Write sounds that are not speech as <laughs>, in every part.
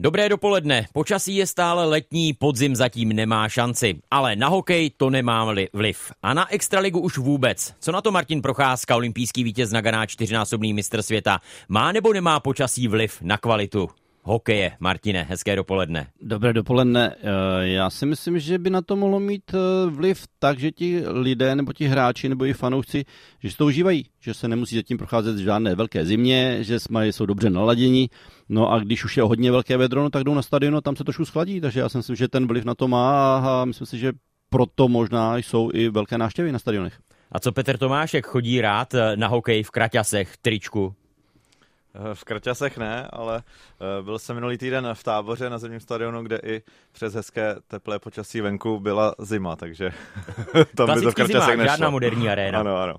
Dobré dopoledne. Počasí je stále letní, podzim zatím nemá šanci. Ale na hokej to nemá vliv. A na Extraligu už vůbec. Co na to Martin Procházka, olympijský vítěz Naganá, čtyřnásobný mistr světa? Má nebo nemá počasí vliv na kvalitu? Hokeje. Martine, hezké dopoledne. Dobré dopoledne. Eh, já si myslím, že by na to mohlo mít eh, vliv tak, že ti lidé nebo ti hráči nebo i fanoušci, že si to užívají, že se nemusí zatím procházet žádné velké zimě, že jsou dobře naladění. No a když už je hodně velké vedro, no, tak jdou na stadion a tam se trošku schladí, takže já si myslím, že ten vliv na to má a myslím si, že proto možná jsou i velké návštěvy na stadionech. A co Petr Tomášek chodí rád eh, na hokej v kraťasech, tričku? Eh, v Krťasech ne, ale eh, byl jsem minulý týden v táboře na zemním stadionu, kde i přes hezké teplé počasí venku byla zima, takže <laughs> tam by to v Krťasech nešlo. žádná moderní aréna. Ano, ano.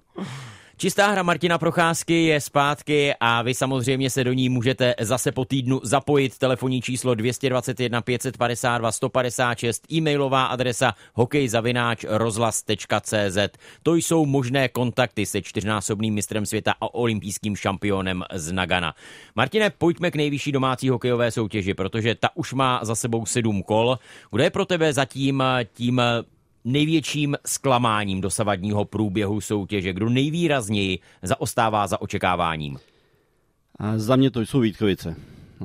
Čistá hra Martina Procházky je zpátky a vy samozřejmě se do ní můžete zase po týdnu zapojit. Telefonní číslo 221 552 156, e-mailová adresa hokejzavináč rozhlas.cz. To jsou možné kontakty se čtyřnásobným mistrem světa a olympijským šampionem z Nagana. Martine, pojďme k nejvyšší domácí hokejové soutěži, protože ta už má za sebou sedm kol. Kdo je pro tebe zatím tím největším zklamáním dosavadního průběhu soutěže? Kdo nejvýrazněji zaostává za očekáváním? A za mě to jsou Vítkovice.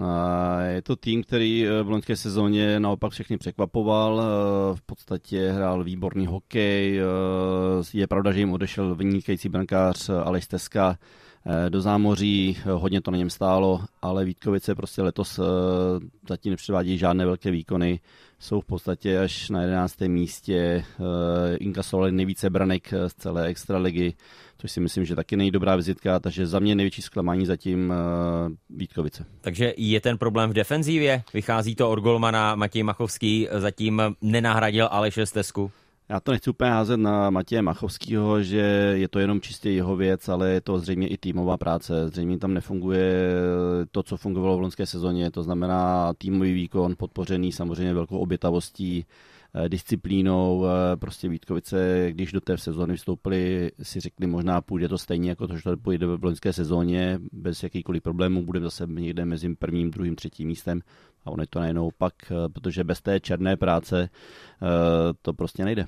A je to tým, který eh, v loňské sezóně naopak všechny překvapoval. Eh, v podstatě hrál výborný hokej. Eh, je pravda, že jim odešel vynikající brankář Aleš Teska do zámoří, hodně to na něm stálo, ale Vítkovice prostě letos zatím nepředvádí žádné velké výkony jsou v podstatě až na 11. místě, uh, inkasovali nejvíce branek z celé extraligy, což si myslím, že taky není dobrá vizitka, takže za mě největší zklamání zatím uh, Vítkovice. Takže je ten problém v defenzívě? Vychází to od golmana Matěj Machovský, zatím nenahradil Aleše Stesku? Já to nechci úplně házet na Matěje Machovského, že je to jenom čistě jeho věc, ale je to zřejmě i týmová práce. Zřejmě tam nefunguje to, co fungovalo v loňské sezóně, to znamená týmový výkon podpořený samozřejmě velkou obětavostí, eh, disciplínou. Eh, prostě Vítkovice, když do té sezóny vstoupili, si řekli, možná půjde to stejně, jako to, že to půjde v loňské sezóně, bez jakýkoliv problémů, bude zase někde mezi prvním, druhým, třetím místem. A on je to najednou pak, eh, protože bez té černé práce to prostě nejde.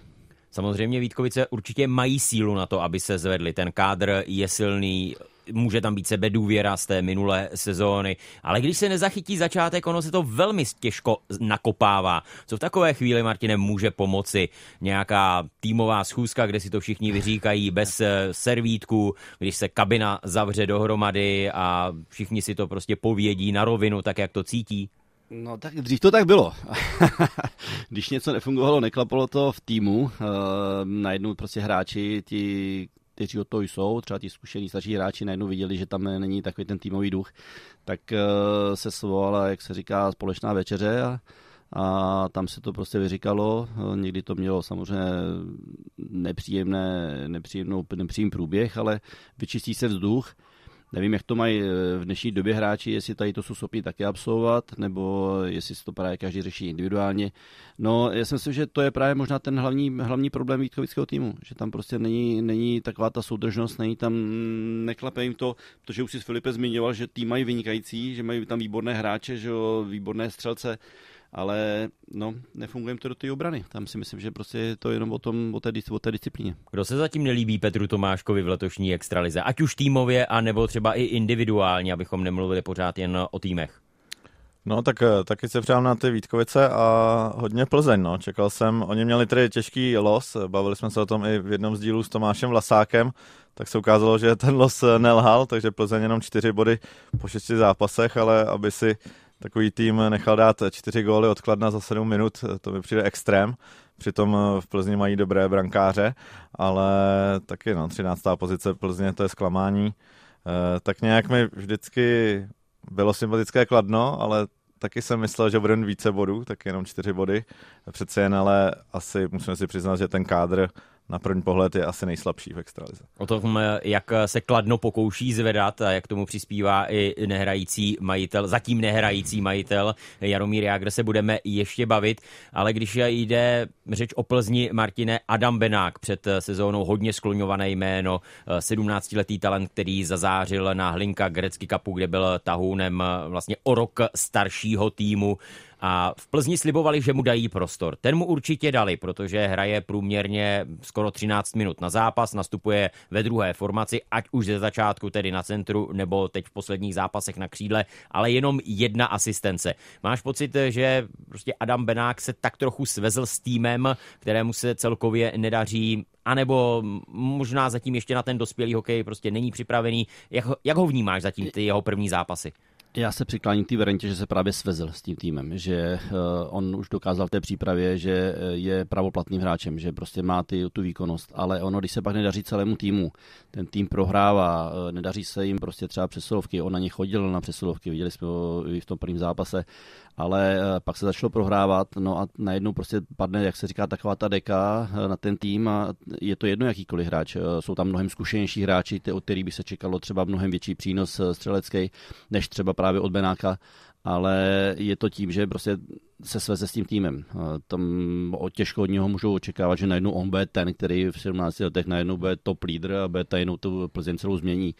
Samozřejmě Vítkovice určitě mají sílu na to, aby se zvedli. Ten kádr je silný, může tam být sebedůvěra z té minulé sezóny, ale když se nezachytí začátek, ono se to velmi těžko nakopává. Co v takové chvíli, Martine, může pomoci? Nějaká týmová schůzka, kde si to všichni vyříkají bez eh, servítku, když se kabina zavře dohromady a všichni si to prostě povědí na rovinu, tak jak to cítí? No tak dřív to tak bylo. <laughs> Když něco nefungovalo, neklapalo to v týmu, uh, najednou prostě hráči, ti, kteří od toho jsou, třeba ti zkušení starší hráči najednou viděli, že tam není takový ten týmový duch, tak uh, se svolala, jak se říká, společná večeře a, a tam se to prostě vyříkalo. Někdy to mělo samozřejmě nepříjemné, nepříjemnou, nepříjemný průběh, ale vyčistí se vzduch Nevím, jak to mají eh, v dnešní době hráči, jestli tady to jsou schopni taky absolvovat, nebo jestli to právě každý řeší individuálně. No, já si myslím, že to je právě možná ten hlavní, hlavní problém Vítkovického týmu, že tam prostě není, není taková ta soudržnost, není tam, neklape jim to, protože už si Filipe zmiňoval, že tým mají vynikající, že mají tam výborné hráče, že jo, výborné střelce, ale no, nefunguje to do té obrany. Tam si myslím, že prostě je to jenom o, tom, o, té, o té disciplíně. Kdo se zatím nelíbí Petru Tomáškovi v letošní extralize? Ať už týmově, anebo třeba i individuálně, abychom nemluvili pořád jen o týmech. No tak eh, taky se přám na ty Vítkovice a hodně Plzeň, no. Čekal jsem, oni měli tedy těžký los, bavili jsme se o tom i v jednom z dílů s Tomášem Vlasákem, tak se ukázalo, že ten los nelhal, takže Plzeň jenom čtyři body po šesti zápasech, ale aby si takový tým nechal dát čtyři góly odkladna za sedm minut, to mi přijde extrém. Přitom v Plzni mají dobré brankáře, ale taky no, 13. pozice Plzně, to je zklamání. E, tak nějak mi vždycky bylo sympatické Kladno, ale taky jsem myslel, že bude více bodů, tak jenom čtyři body. Přece jen ale asi musíme si přiznat, že ten kádr na první pohled je asi nejslabší v extralize. O tom, jak se Kladno pokouší zvedat a jak tomu přispívá i nehrající majitel, zatím nehrající majitel Jaromír Jágr se budeme ještě bavit, ale když jde řeč o Plzni Martine Adam Benák před sezónou hodně skloňované jméno, 17-letý talent, který zazářil na Hlinka Grecky Cupu, kde byl tahounem vlastně o rok staršího týmu a v Plzni slibovali, že mu dají prostor. Ten mu určitě dali, protože hraje průměrně skoro 13 minut na zápas, nastupuje ve druhé formaci, ať už ze začátku tedy na centru, nebo teď v posledních zápasech na křídle, ale jenom jedna asistence. Máš pocit, že prostě Adam Benák se tak trochu svezl s týmem, kterému se celkově nedaří anebo možná zatím ještě na ten dospělý hokej prostě není připravený. Jak, jak ho vnímáš zatím ty jeho první zápasy? Já se přikláním té variantě, že se právě svezl s tím týmem, že uh, on už dokázal v té přípravě, že eh, je pravoplatným hráčem, že prostě má ty, tu výkonnost, ale ono, když se pak nedaří celému týmu, ten tým prohrává, uh, nedaří se jim prostě třeba přesilovky, on na ně chodil na přesilovky, viděli jsme ho i v tom prvním zápase, ale uh, pak se začalo prohrávat, no a najednou prostě padne, jak se říká, taková ta deka na ten tým a je to jedno jakýkoliv hráč. Jsou tam mnohem zkušenější hráči, od kterých by se čekalo třeba mnohem větší přínos střelecký, než třeba právě od Benáka, ale je to tím, že prostě se sveze s tím týmem. Tam těžko od něho můžou očekávat, že najednou on bude ten, který v 17 letech najednou bude top lídr a bude tajnou tu Plzeň celou změní.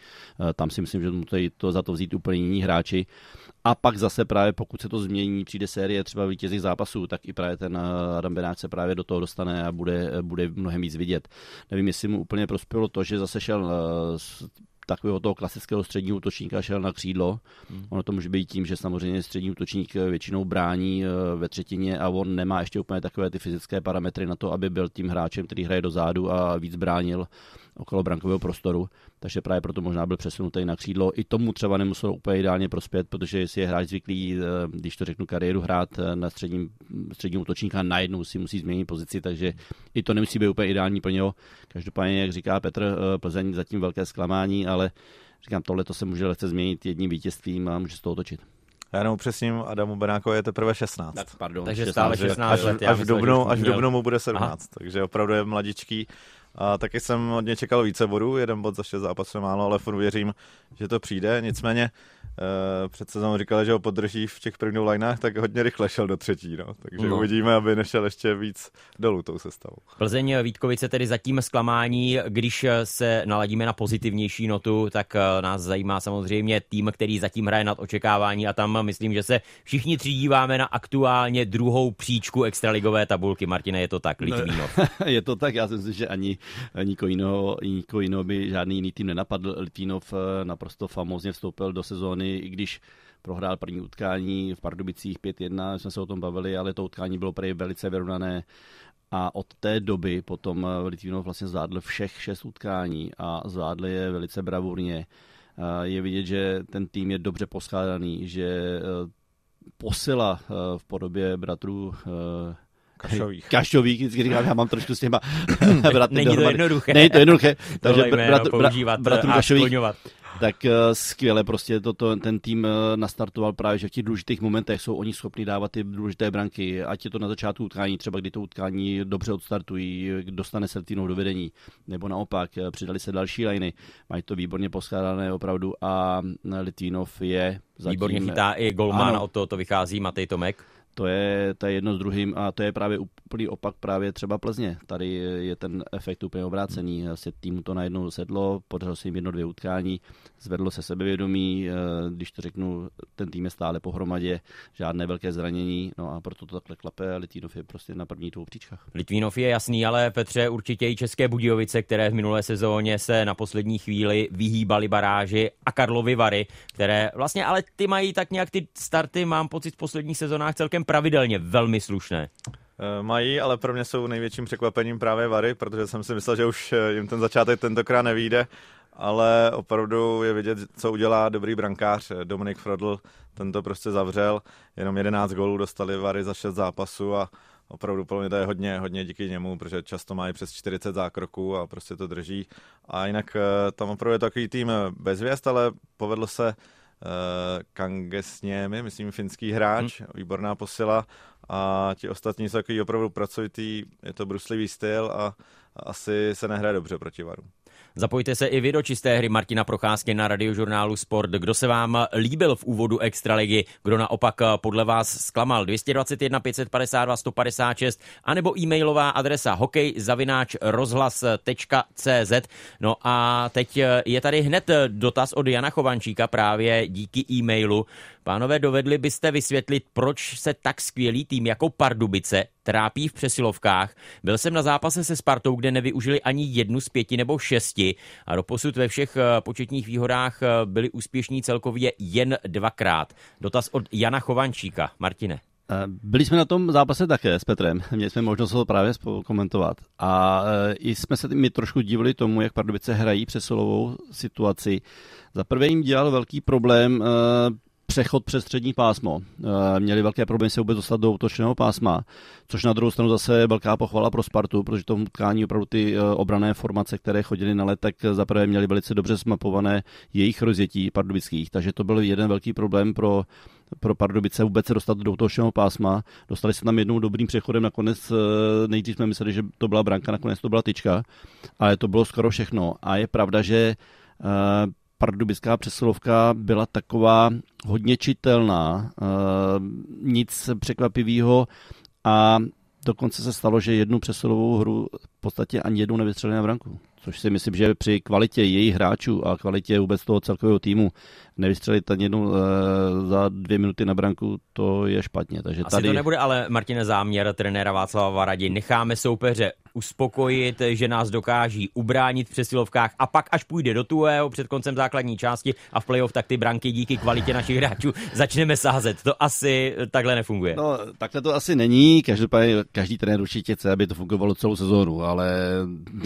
Tam si myslím, že mu to za to vzít úplně jiní hráči. A pak zase právě pokud se to změní, přijde série třeba vítězných zápasů, tak i právě ten Adam Benák se právě do toho dostane a bude, bude mnohem víc vidět. Nevím, jestli mu úplně prospělo to, že zase šel takového toho klasického středního útočníka šel na křídlo. Hmm. Ono to může být tím, že samozřejmě střední útočník většinou brání eh, ve třetině a on nemá ještě úplně takové ty fyzické parametry na to, aby byl tím hráčem, který hraje do zádu a víc bránil okolo brankového prostoru, takže právě proto možná byl přesunutý na křídlo. I tomu třeba nemuselo úplně ideálně prospět, protože jestli je hráč zvyklý, eh, když to řeknu, kariéru hrát eh, na středním, středním útočníka, najednou si musí změnit pozici, takže i to nemusí být úplně ideální pro něho. Každopádně, jak říká Petr, eh, Plzeň zatím velké zklamání, ale říkám, tohle to se může lehce změnit jedním vítězstvím a může z toho točit. Já jenom přesním, Adamu Benákovi je teprve 16. Tak, pardon, takže 16, stále 16 až, let. Až, v dubnu, až v dubnu mu bude 17, Aha. takže opravdu je mladičký a taky jsem hodně čekal více bodů, jeden bod za šest zápasů málo, ale furt věřím, že to přijde. Nicméně před sezónou říkali, že ho podrží v těch prvních lineách, tak hodně rychle šel do třetí, no. takže no. uvidíme, aby nešel ještě víc dolů tou sestavou. Plzeň Vítkovice tedy zatím zklamání, když se naladíme na pozitivnější notu, tak eh, nás zajímá samozřejmě tým, který zatím hraje nad očekávání a tam myslím, že se všichni třídíváme na aktuálně druhou příčku extraligové tabulky. Martine, je to tak, Litvínov? <laughs> je to tak, já si myslím, že ani nikoho jiného, nikoho jiného by žádný jiný tým nenapadl. Litvinov eh, naprosto famózně vstoupil do sezóny, i když prohrál první utkání v Pardubicích 5-1, jsme se o tom bavili, ale to utkání bylo prý velice vyrovnané. A od té doby potom eh, Litvinov vlastně zvládl všech šest utkání a zvládl je velice bravurně. Eh, je vidět, že ten tým je dobře poskládaný, že posila v podobě bratrů Kašových. Kašových, vždycky říkám, já mám trošku s těma bratry <laughs> Není to jednoduché. Není to jednoduché. Takže brat, používat bratru Kašových, tak uh, skvěle prostě toto, ten tým uh, nastartoval právě, že v těch důležitých momentech jsou oni schopni dávat ty důležité branky, ať je to na začátku utkání, třeba kdy to utkání dobře odstartují, dostane se týnou do vedení, nebo naopak, uh, přidali se další liny, mají to výborně poskládané opravdu a Litvínov je zatím... Výborně chytá i golmana, od toho to vychází Matej Tomek to je, to je jedno s druhým a to je právě úplný opak právě třeba Plzně. Tady je ten efekt úplně obrácený. Se týmu to najednou sedlo, podařilo se jim jedno, dvě utkání, zvedlo se sebevědomí, eh, když to řeknu, ten tým je stále pohromadě, žádné velké zranění, no a proto to takhle klape a Litvínov je prostě na první dvou příčkách. Litvínov je jasný, ale Petře určitě i České Budějovice, které v minulé sezóně se na poslední chvíli vyhýbali baráži a Karlovy Vary, které vlastně ale ty mají tak nějak ty starty, mám pocit v posledních sezónách celkem pravidelně velmi slušné. Eh, mají, ale pro mě jsou největším překvapením právě Vary, protože jsem si myslel, že už eh, jim ten začátek tentokrát nevíde, ale opravdu je vidět, co udělá dobrý brankář eh, Dominik Frodl, ten to prostě zavřel, jenom 11 gólů dostali Vary za 6 zápasů a opravdu pro mě to je hodně, hodně díky němu, protože často mají přes 40 zákroků a prostě to drží. A jinak tam opravdu je takový tým bezvěst, ale povedlo se Kangesněmi, myslím finský hráč, hmm. výborná posila a ti ostatní jsou takový opravdu pracovitý, je to bruslivý styl a asi se nehraje dobře proti Varu. Zapojte se i vy do čisté hry Martina Procházky na radiožurnálu Sport. Kdo se vám líbil v úvodu Extraligy, kdo naopak podle vás zklamal 221 552 156 anebo e-mailová adresa hokejzavináč.rozhlas.cz No a teď je tady hned dotaz od Jana Chovančíka právě díky e-mailu. Pánové, dovedli byste vysvětlit, proč se tak skvělý tým jako Pardubice trápí v přesilovkách. Byl jsem na zápase se Spartou, kde nevyužili ani jednu z pěti nebo šesti a doposud ve všech eh, početních výhodách eh, byli úspěšní celkově jen dvakrát. Dotaz od Jana Chovančíka. Martine. Eh, byli jsme na tom zápase také s Petrem, měli jsme možnost ho právě komentovat a i jsme se mi trošku divili tomu, jak Pardubice hrají přesilovou situaci. Za prvé jim dělal velký problém přechod přes střední pásmo. Eh, měli velké problémy se vůbec dostat do útočného pásma, což na druhou stranu zase je velká pochvala pro Spartu, protože to tkání opravdu ty eh, obrané formace, které chodily na let, tak zaprvé měli velice dobře zmapované jejich rozjetí pardubických, takže to byl jeden velký problém pro pro Pardubice vůbec se dostat do útočného pásma. Dostali se tam jednou dobrým přechodem, nakonec eh, nejdřív jsme mysleli, že to byla branka, nakonec to byla tyčka, ale to bylo skoro všechno. A je pravda, že pardubická přesilovka byla taková hodně čitelná, eh, nic překvapivého a dokonce se stalo, že jednu přesilovou hru v podstatě ani jednou nevystřelili na branku což si myslím, že při kvalitě jejich hráčů a kvalitě vůbec toho celkového týmu nevystřelit ani jednou e, za dvě minuty na branku, to je špatně. Takže Asi tady... to nebude ale, Martine, záměr trenéra Václava Varadi. Necháme soupeře uspokojit, že nás dokáží ubránit v přesilovkách a pak, až půjde do tuého před koncem základní části a v playoff, tak ty branky díky kvalitě našich hráčů začneme sázet. To asi takhle nefunguje. No, takhle to asi není. Každopádně každý trenér určitě chce, aby to fungovalo celou sezónu, ale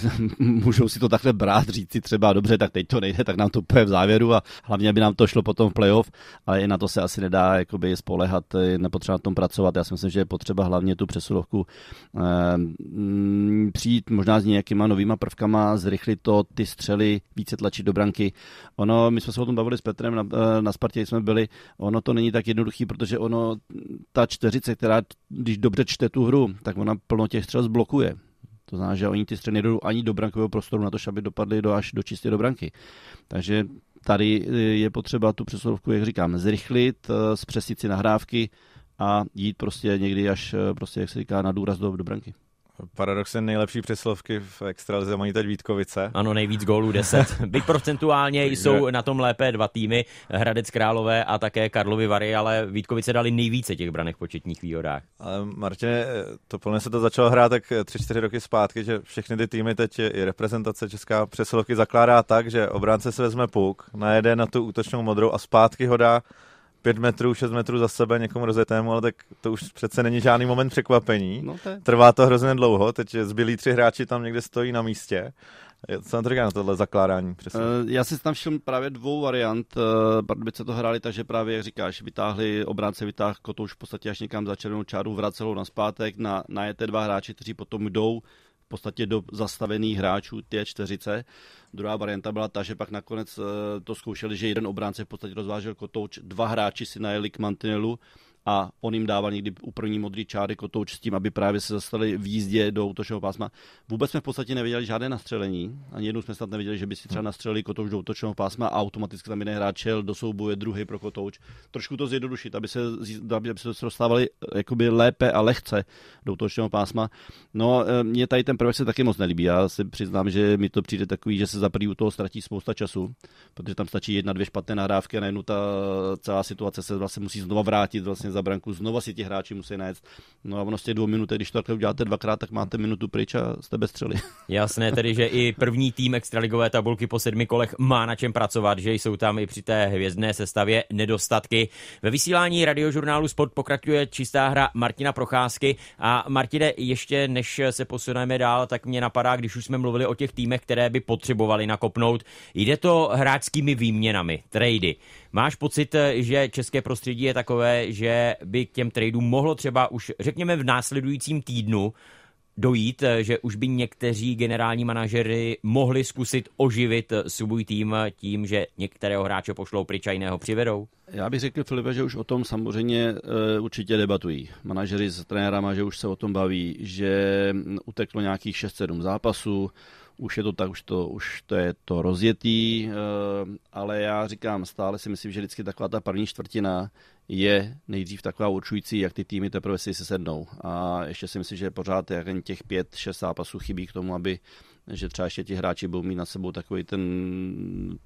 <laughs> můžou si to takhle brát, říct si třeba dobře, tak teď to nejde, tak nám to půjde v závěru a hlavně, aby nám to šlo potom v playoff, ale i na to se asi nedá jakoby spolehat, nepotřeba na tom pracovat. Já si myslím, že je potřeba hlavně tu přesilovku eh, přijít možná s nějakýma novýma prvkama, zrychlit to, ty střely, více tlačit do branky. Ono, my jsme se o tom bavili s Petrem na, eh, na Spartě, jsme byli, ono to není tak jednoduchý, protože ono, ta čtyřice, která, když dobře čte tu hru, tak ona plno těch střel zblokuje. To znamená, že oni ty střely nejdou ani do brankového prostoru na to, aby dopadly do, až do čistě do branky. Takže tady eh, je potřeba tu přesilovku, jak říkám, zrychlit, eh, zpřesnit si nahrávky a jít prostě někdy až, prostě, jak se říká, na důraz do, do branky. Paradoxně nejlepší přeslovky v extralize mají teď Vítkovice. Ano, nejvíc gólů 10. <laughs> Byť procentuálně jsou na tom lépe dva týmy, Hradec Králové a také Karlovy Vary, ale Vítkovice dali nejvíce těch branek v početních výhodách. Ale Martine, to plně se to začalo hrát tak 3-4 roky zpátky, že všechny ty týmy teď i reprezentace česká přesilovky zakládá tak, že obránce se vezme puk, najede na tu útočnou modrou a zpátky ho dá 5 metrů, 6 metrů za sebe někomu rozetému, ale tak to už přece není žádný moment překvapení. No to je... Trvá to hrozně dlouho, teď zbylí tři hráči tam někde stojí na místě. Co na to říká na tohle zakládání? Přesně? Uh, já si tam všel právě dvou variant. Uh, Pardubice to hráli takže právě, jak říkáš, vytáhli, obránce vytáhl kotouš v podstatě až někam za červenou čáru, vracel na zpátek, na, na dva hráči, kteří potom jdou podstatě do zastavených hráčů té čtyřice. Druhá varianta byla ta, že pak nakonec eh, to zkoušeli, že jeden obránce v podstatě rozvážel kotouč, dva hráči si najeli k mantinelu a on jim dával někdy u první modrý čáry kotouč s tím, aby právě se zastali v jízdě do útočného pásma. Vůbec jsme v podstatě neviděli žádné nastřelení. Ani jednou jsme snad neviděli, že by si třeba nastřelili kotouč do útočného pásma a automaticky tam jiný hráč šel do souboje druhý pro kotouč. Trošku to zjednodušit, aby se, aby se dostávali jakoby lépe a lehce do útočného pásma. No, eh, mě tady ten prvek se taky moc nelíbí. Já si přiznám, že mi to přijde takový, že se za u toho ztratí spousta času, protože tam stačí jedna, dvě špatné nahrávky a najednou ta celá situace se vlastně musí znova vrátit vlastně za branku, znova si ti hráči musí najít. No a těch dvou minut, když to takhle uděláte dvakrát, tak máte minutu pryč a jste bez střely. <laughs> Jasné, tedy, že i první tým extraligové tabulky po sedmi kolech má na čem pracovat, že jsou tam i při té hvězdné sestavě nedostatky. Ve vysílání radiožurnálu Sport pokračuje čistá hra Martina Procházky a Martine, ještě než se posuneme dál, tak mě napadá, když už jsme mluvili o těch týmech, které by potřebovali nakopnout, jde to hráčskými výměnami, trady. Máš pocit, že české prostředí je takové, že by k těm tradeům mohlo třeba už, řekněme, v následujícím týdnu dojít, že už by někteří generální manažery mohli zkusit oživit svůj tým tím, že některého hráče pošlou pryč a jiného přivedou? Já bych řekl, Filipe, že už o tom samozřejmě určitě debatují. Manažeři s trenérama, že už se o tom baví, že uteklo nějakých 6-7 zápasů, už je to tak, už to, už to je to rozjetý, uh, ale já říkám, stále si myslím, že vždycky taková ta první čtvrtina je nejdřív taková určující, jak ty týmy teprve si sednou. A ještě si myslím, že pořád těch pět, šest zápasů chybí k tomu, aby že třeba ještě ti hráči budou mít na sebou takový ten,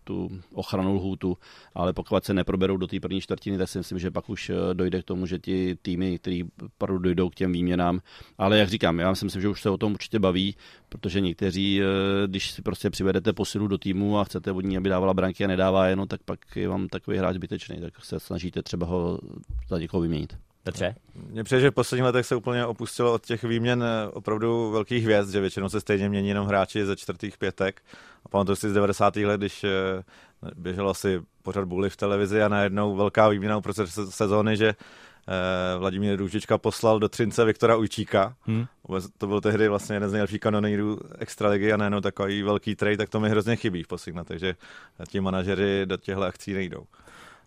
tu ochranu lhůtu, ale pokud se neproberou do té první čtvrtiny, tak si myslím, že pak už eh, dojde k tomu, že ti týmy, který opravdu dojdou k těm výměnám. Ale jak říkám, já si myslím, že už se o tom určitě baví, protože někteří, eh, když si prostě přivedete posilu do týmu a chcete od ní, aby dávala branky a nedává jenom, tak pak je vám takový hráč zbytečný, tak se snažíte třeba ho za někoho vyměnit. Petře? Mně přijde, že v posledních letech se úplně opustilo od těch výměn eh, opravdu velkých hvězd, že většinou se stejně mění jenom hráči ze čtvrtých pětek. A pamatuju si z 90. let, když eh, běželo asi pořád Bully v televizi a najednou velká výměna uprostřed sezóny, že eh, Vladimír Růžička poslal do Třince Viktora Ujčíka. Hmm. To byl tehdy vlastně jeden z nejlepších kanonýrů extraligy a najednou takový velký trade, tak to mi hrozně chybí v posledních takže ti manažeři do těchto akcí nejdou.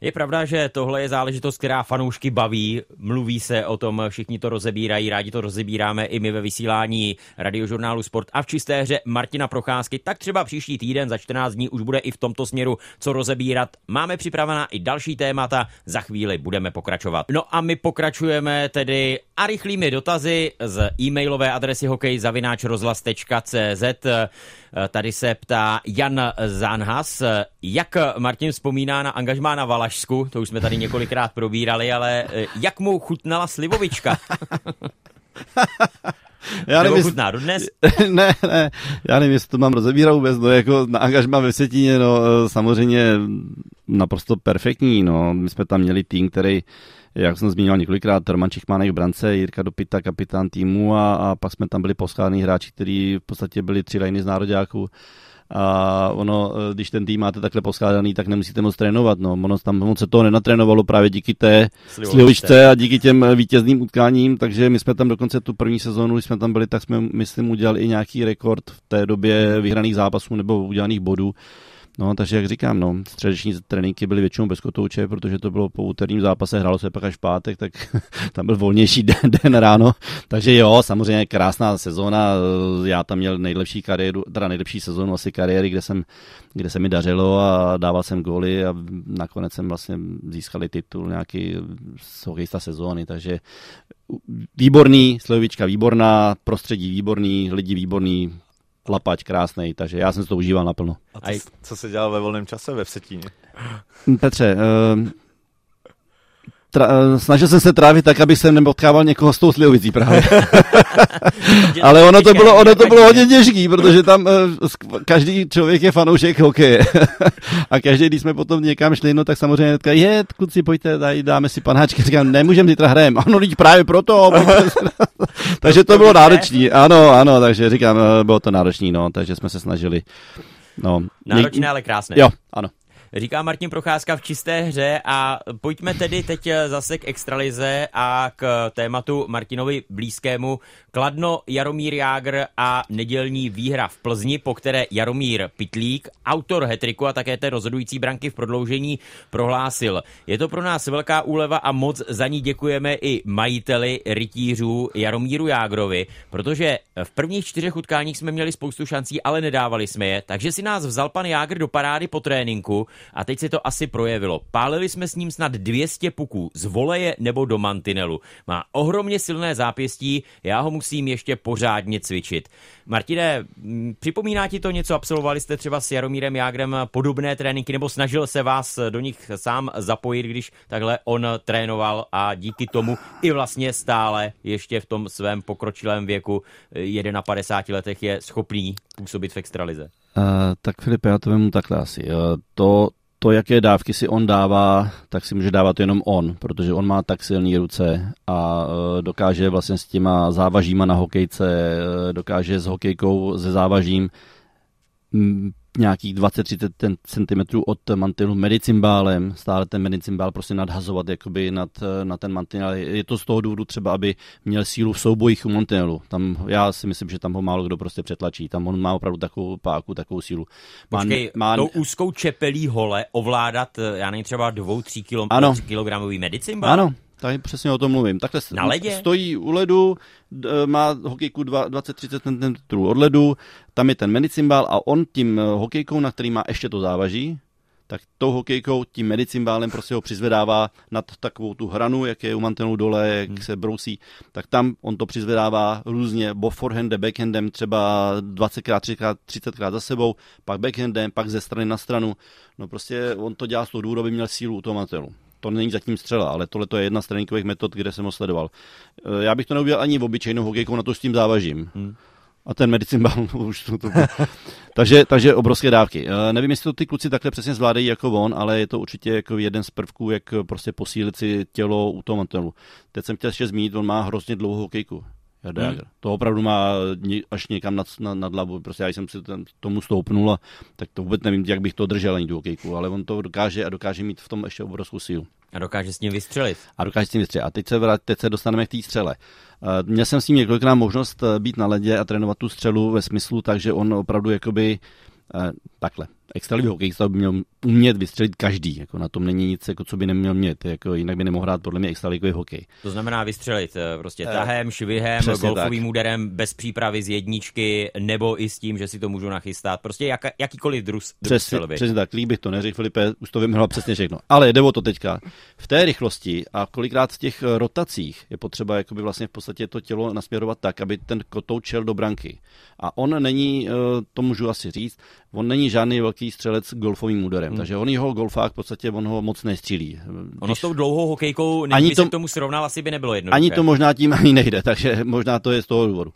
Je pravda, že tohle je záležitost, která fanoušky baví, mluví se o tom, všichni to rozebírají, rádi to rozebíráme i my ve vysílání radiožurnálu Sport a v čisté hře Martina Procházky. Tak třeba příští týden za 14 dní už bude i v tomto směru co rozebírat. Máme připravená i další témata, za chvíli budeme pokračovat. No a my pokračujeme tedy a rychlými dotazy z e-mailové adresy hokejzavináčrozhlas.cz. Tady se ptá Jan Zanhas, jak Martin vzpomíná na angažmá na Valašsku, to už jsme tady několikrát probírali, ale jak mu chutnala slivovička? <laughs> Já nevím, chutná dnes? <laughs> ne, ne, já nevím, jestli to mám rozebírat vůbec, no jako na angažma ve Vsetíně, no samozřejmě naprosto perfektní, no, my jsme tam měli tým, který jak jsem zmínil několikrát, Roman Čichmánek v brance, Jirka Dopita, kapitán týmu a, a pak jsme tam byli poschádní hráči, kteří v podstatě byli tři lajny z nároďáků. A ono, když ten tým máte takhle poskládaný, tak nemusíte moc trénovat. No. Ono tam moc se toho nenatrénovalo právě díky té slivovičce a díky těm vítězným utkáním, takže my jsme tam dokonce tu první sezónu, když jsme tam byli, tak jsme, myslím, udělali i nějaký rekord v té době vyhraných zápasů nebo udělaných bodů. No, takže jak říkám, no, středeční tréninky byly většinou bez kotouče, protože to bylo po úterním zápase, hrálo se pak až v pátek, tak <laughs> tam byl volnější den, <laughs> den ráno. Takže jo, samozřejmě krásná sezóna, já tam měl nejlepší kariéru, teda nejlepší sezónu asi kariéry, kde jsem, kde se mi dařilo a dával jsem góly a nakonec jsem vlastně získali titul nějaký hokejista sezóny, takže výborný, Slovička výborná, prostředí výborný, lidi výborný, lapač krásný, takže já jsem si to užíval naplno. A co, co se dělal ve volném čase ve Vsetíně? Petře, uh, tra, eh, snažil jsem se trávit tak, abych se nepotkával někoho s tou slivovicí právě. <laughs> <laughs> Ale ono to bylo, ono to bylo hodně těžký, protože tam uh, každý člověk je fanoušek hokeje. <laughs> a každý, když jsme potom někam šli, no tak samozřejmě říká, je, kluci, pojďte, daj, dáme si panáčky. Říkám, nemůžeme zítra hrajem. Ano, lidi právě proto. takže to bylo náročný. Ano, ano, takže říkám, eh, bylo to náročný, no, takže jsme se snažili. No, Náročné, ale krásné. Jo, ano říká Martin Procházka v čisté hře a pojďme tedy teď zase k extralize a k tématu Martinovi blízkému. Kladno Jaromír Jágr a nedělní výhra v Plzni, po které Jaromír Pitlík, autor hetriku a také té rozhodující branky v prodloužení, prohlásil. Je to pro nás velká úleva a moc za ní děkujeme i majiteli rytířů Jaromíru Jágrovi, protože v prvních čtyřech utkáních jsme měli spoustu šancí, ale nedávali jsme je, takže si nás vzal pan Jágr do parády po tréninku a teď se to asi projevilo. Pálili jsme s ním snad 200 puků z voleje nebo do mantinelu. Má ohromně silné zápěstí, já ho musím ještě pořádně cvičit. Martine, připomíná ti to něco? Absolvovali jste třeba s Jaromírem Jágrem podobné tréninky, nebo snažil se vás do nich sám zapojit, když takhle on trénoval a díky tomu i vlastně stále ještě v tom svém pokročilém věku 51 letech je schopný působit v extralize? Uh, tak Filip, já to vím takhle asi. Uh, to, to, jaké dávky si on dává, tak si může dávat jenom on, protože on má tak silné ruce a e, dokáže vlastně s těma závažíma na hokejce, e, dokáže s hokejkou se závažím nějakých 20-30 cm od mantelu medicimbálem, stále ten medicimbál prostě nadhazovat jakoby nad, na ten mantinel. Je to z toho důvodu třeba, aby měl sílu v soubojích u mantelu. Tam, já si myslím, že tam ho málo kdo prostě přetlačí. Tam on má opravdu takovou páku, takovou sílu. Má, Počkej, má... tou úzkou čepelí hole ovládat, já nevím, třeba dvou, tří kilo, kilogramový medicimbál? Ano, tak přesně o tom mluvím. Takhle Na ledě? stojí u ledu, má hokejku 20-30 cm od ledu, tam je ten medicimbál a on tím eh, hokejkou, na který má ještě to závaží, tak tou hokejkou, tím medicimbálem prostě ho přizvedává nad takovou tu hranu, jak je u mantenu dole, jak hmm. se brousí, tak tam on to přizvedává různě, bo forehandem, backhandem, třeba 20krát, 30krát, 30krát za sebou, pak backhandem, pak ze strany na stranu. No prostě on to dělá z toho důvodu, aby měl sílu u toho mantelu to není zatím střela, ale tohle to je jedna z tréninkových metod, kde jsem ho sledoval. Eh, já bych to neudělal ani v obyčejnou hokejkou, na to s tím závažím. Hmm. A ten medicinbal <laughs> už to, to takže, takže obrovské dávky. Eh, nevím, jestli to ty kluci takhle přesně zvládají jako on, ale je to určitě jako jeden z prvků, jak prostě posílit si tělo u toho mantelu. Teď jsem chtěl ještě zmínit, on má hrozně dlouhou hokejku. Hmm. To opravdu má až někam nad, nad, nad hlavu. Prostě já jsem si ten, tomu stoupnul a tak to vůbec nevím, jak bych to držel ani tu hokejku, ale on to dokáže a dokáže mít v tom ještě obrovskou sílu. A dokáže s ním vystřelit. A dokáže s ním vystřelit. A teď se, vrát, teď se dostaneme k té střele. Uh, měl jsem s ním několikrát možnost eh, být na ledě a trénovat tu střelu ve smyslu, takže on opravdu jakoby uh, takhle extralivý hokejista by měl umět vystřelit každý. Jako na tom není nic, jako co by neměl mít. Jako jinak by nemohl hrát podle mě extraligový hokej. To znamená vystřelit eh, prostě eh, tahem, švihem, golfovým tak. úderem, bez přípravy z jedničky, nebo i s tím, že si to můžu nachystat. Prostě jak, jakýkoliv drus, přesně, přesně tak, líbych to neřekl, Filipe, už to vymhlo přesně všechno. Ale jde o to teďka. V té rychlosti a kolikrát v těch eh, rotacích je potřeba jakoby vlastně v podstatě to tělo nasměrovat tak, aby ten kotou čel do branky. A on není, to můžu asi říct, on není žádný velký velký střelec golfovým úderem, hmm. takže on jeho golfák v podstatě on ho moc nestřílí. Když... Ono s tou dlouhou hokejkou, ani to, k tomu srovnal, asi by nebylo jedno. Ani to možná tím ani nejde, <laughs> takže možná to je z toho důvodu.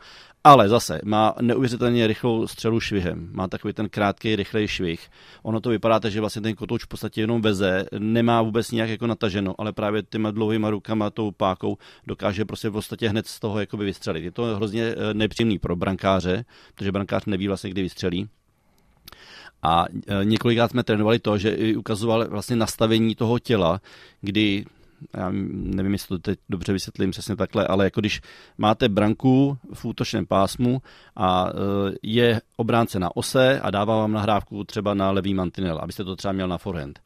Ale zase má neuvěřitelně rychlou střelu švihem. Má takový ten krátký, rychlej švih. Ono to vypadá, že vlastně ten kotouč v podstatě jenom veze, nemá vůbec nějak jako nataženo, ale právě těma dlouhýma rukama, tou pákou dokáže prostě v podstatě hned z toho jakoby vystřelit. Je to hrozně eh, nepříjemný pro brankáře, protože brankář neví vlastně, kdy vystřelí. A e, několikrát jsme trénovali to, že i ukazoval vlastně nastavení toho těla, kdy já nevím, jestli to teď dobře vysvětlím přesně takhle, ale jako když máte branku v útočném pásmu a e, je obránce na ose a dává vám nahrávku třeba na levý mantinel, abyste to třeba měl na forehand.